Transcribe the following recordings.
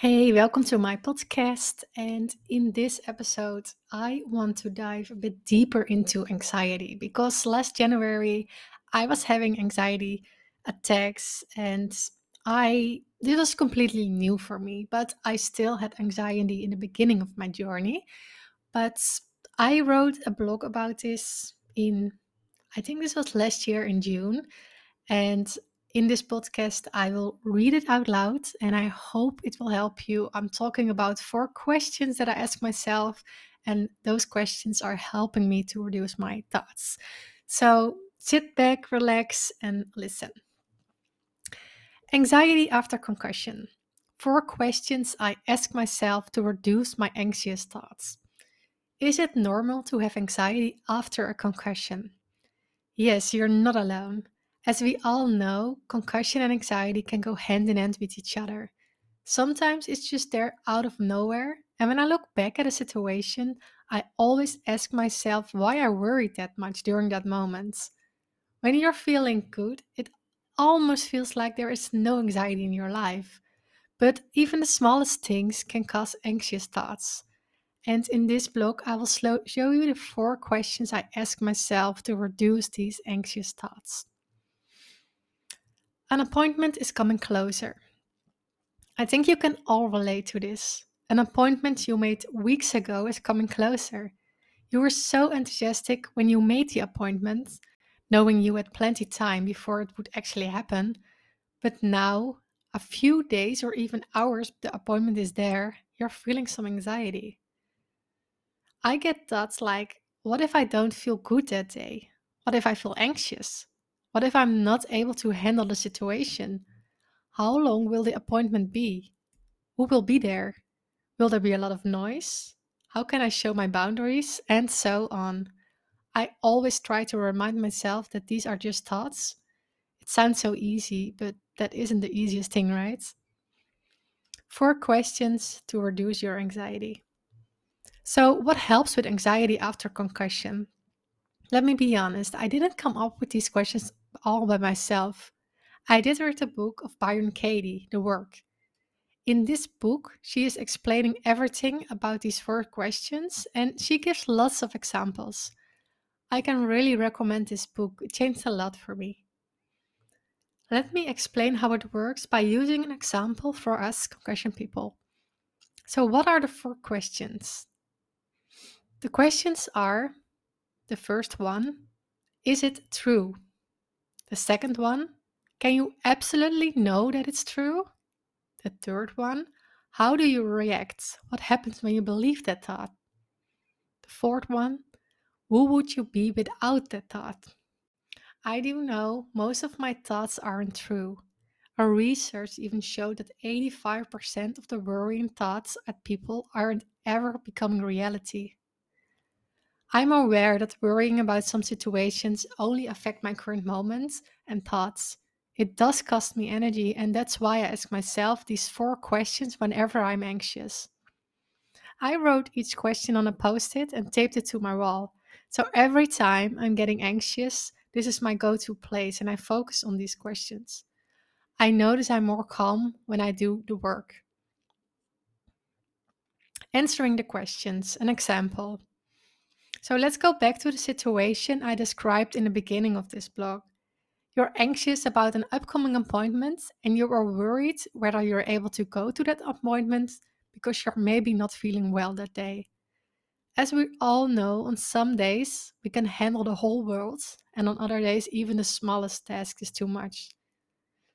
Hey, welcome to my podcast. And in this episode, I want to dive a bit deeper into anxiety because last January I was having anxiety attacks and I this was completely new for me, but I still had anxiety in the beginning of my journey. But I wrote a blog about this in I think this was last year in June and in this podcast, I will read it out loud and I hope it will help you. I'm talking about four questions that I ask myself, and those questions are helping me to reduce my thoughts. So sit back, relax, and listen. Anxiety after concussion. Four questions I ask myself to reduce my anxious thoughts. Is it normal to have anxiety after a concussion? Yes, you're not alone. As we all know, concussion and anxiety can go hand in hand with each other. Sometimes it's just there out of nowhere, and when I look back at a situation, I always ask myself why I worried that much during that moment. When you're feeling good, it almost feels like there is no anxiety in your life. But even the smallest things can cause anxious thoughts. And in this blog, I will show you the four questions I ask myself to reduce these anxious thoughts. An appointment is coming closer. I think you can all relate to this. An appointment you made weeks ago is coming closer. You were so enthusiastic when you made the appointment, knowing you had plenty time before it would actually happen. But now, a few days or even hours the appointment is there, you're feeling some anxiety. I get thoughts like, what if I don't feel good that day? What if I feel anxious? What if I'm not able to handle the situation? How long will the appointment be? Who will be there? Will there be a lot of noise? How can I show my boundaries? And so on. I always try to remind myself that these are just thoughts. It sounds so easy, but that isn't the easiest thing, right? Four questions to reduce your anxiety. So, what helps with anxiety after concussion? Let me be honest, I didn't come up with these questions all by myself. I did read the book of Byron Katie, The Work. In this book, she is explaining everything about these four questions and she gives lots of examples. I can really recommend this book, it changed a lot for me. Let me explain how it works by using an example for us concussion people. So, what are the four questions? The questions are the first one Is it true? The second one, can you absolutely know that it's true? The third one, how do you react? What happens when you believe that thought? The fourth one, who would you be without that thought? I do know most of my thoughts aren't true. Our research even showed that 85% of the worrying thoughts at people aren't ever becoming reality. I'm aware that worrying about some situations only affect my current moments and thoughts. It does cost me energy, and that's why I ask myself these four questions whenever I'm anxious. I wrote each question on a post it and taped it to my wall. So every time I'm getting anxious, this is my go to place, and I focus on these questions. I notice I'm more calm when I do the work. Answering the questions. An example so let's go back to the situation I described in the beginning of this blog. You're anxious about an upcoming appointment and you are worried whether you're able to go to that appointment because you're maybe not feeling well that day. As we all know, on some days we can handle the whole world, and on other days, even the smallest task is too much.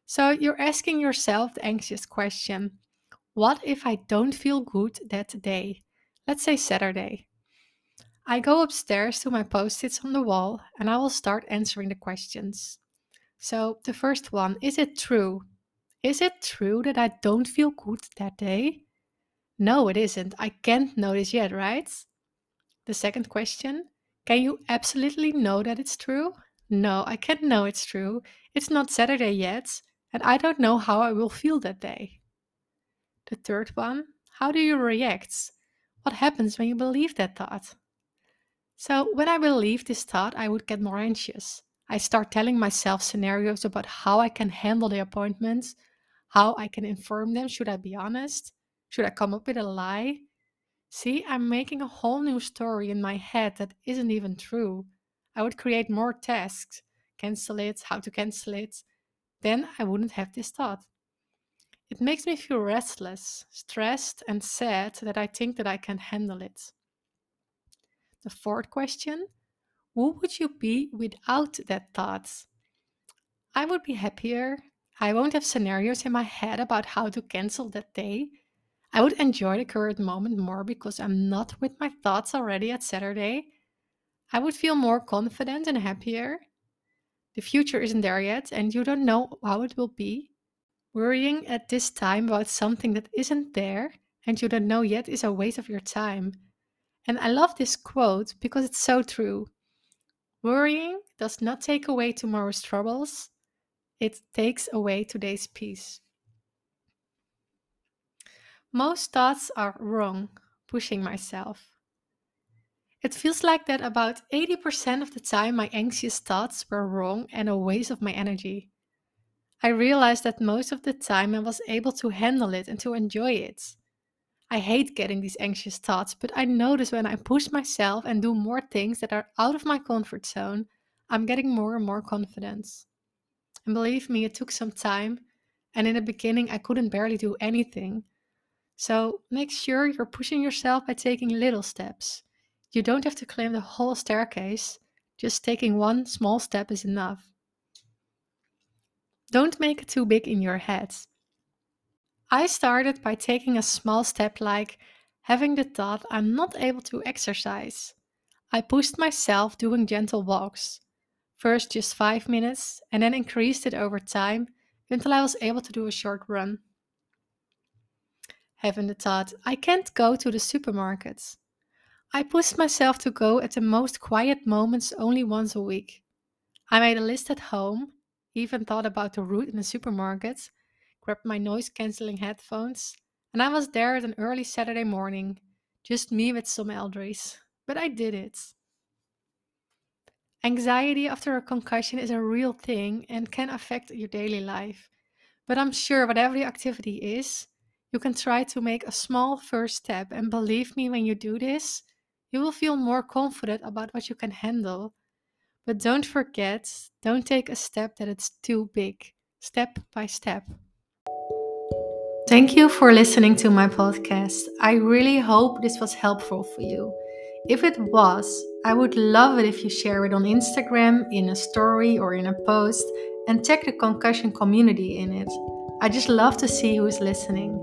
So you're asking yourself the anxious question What if I don't feel good that day? Let's say Saturday. I go upstairs to my post its on the wall and I will start answering the questions. So, the first one is it true? Is it true that I don't feel good that day? No, it isn't. I can't know this yet, right? The second question Can you absolutely know that it's true? No, I can't know it's true. It's not Saturday yet, and I don't know how I will feel that day. The third one How do you react? What happens when you believe that thought? So, when I believed this thought, I would get more anxious. I start telling myself scenarios about how I can handle the appointments, how I can inform them, should I be honest? Should I come up with a lie? See, I'm making a whole new story in my head that isn't even true. I would create more tasks, cancel it, how to cancel it. Then I wouldn't have this thought. It makes me feel restless, stressed, and sad that I think that I can handle it. The fourth question Who would you be without that thought? I would be happier. I won't have scenarios in my head about how to cancel that day. I would enjoy the current moment more because I'm not with my thoughts already at Saturday. I would feel more confident and happier. The future isn't there yet, and you don't know how it will be. Worrying at this time about something that isn't there and you don't know yet is a waste of your time. And I love this quote because it's so true. Worrying does not take away tomorrow's troubles, it takes away today's peace. Most thoughts are wrong, pushing myself. It feels like that about 80% of the time my anxious thoughts were wrong and a waste of my energy. I realized that most of the time I was able to handle it and to enjoy it. I hate getting these anxious thoughts, but I notice when I push myself and do more things that are out of my comfort zone, I'm getting more and more confidence. And believe me, it took some time, and in the beginning, I couldn't barely do anything. So make sure you're pushing yourself by taking little steps. You don't have to climb the whole staircase, just taking one small step is enough. Don't make it too big in your head. I started by taking a small step like having the thought I'm not able to exercise. I pushed myself doing gentle walks. First just 5 minutes and then increased it over time until I was able to do a short run. Having the thought I can't go to the supermarket. I pushed myself to go at the most quiet moments only once a week. I made a list at home even thought about the route in the supermarket, grabbed my noise cancelling headphones, and I was there at an early Saturday morning, just me with some elders. But I did it. Anxiety after a concussion is a real thing and can affect your daily life. But I'm sure whatever the activity is, you can try to make a small first step. And believe me, when you do this, you will feel more confident about what you can handle but don't forget, don't take a step that it's too big, step by step. Thank you for listening to my podcast. I really hope this was helpful for you. If it was, I would love it if you share it on Instagram, in a story, or in a post, and tag the concussion community in it. I just love to see who's listening.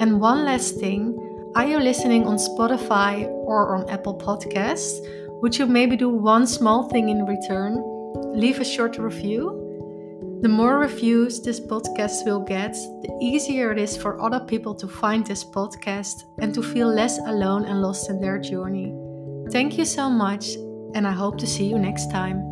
And one last thing are you listening on Spotify or on Apple Podcasts? Would you maybe do one small thing in return? Leave a short review? The more reviews this podcast will get, the easier it is for other people to find this podcast and to feel less alone and lost in their journey. Thank you so much, and I hope to see you next time.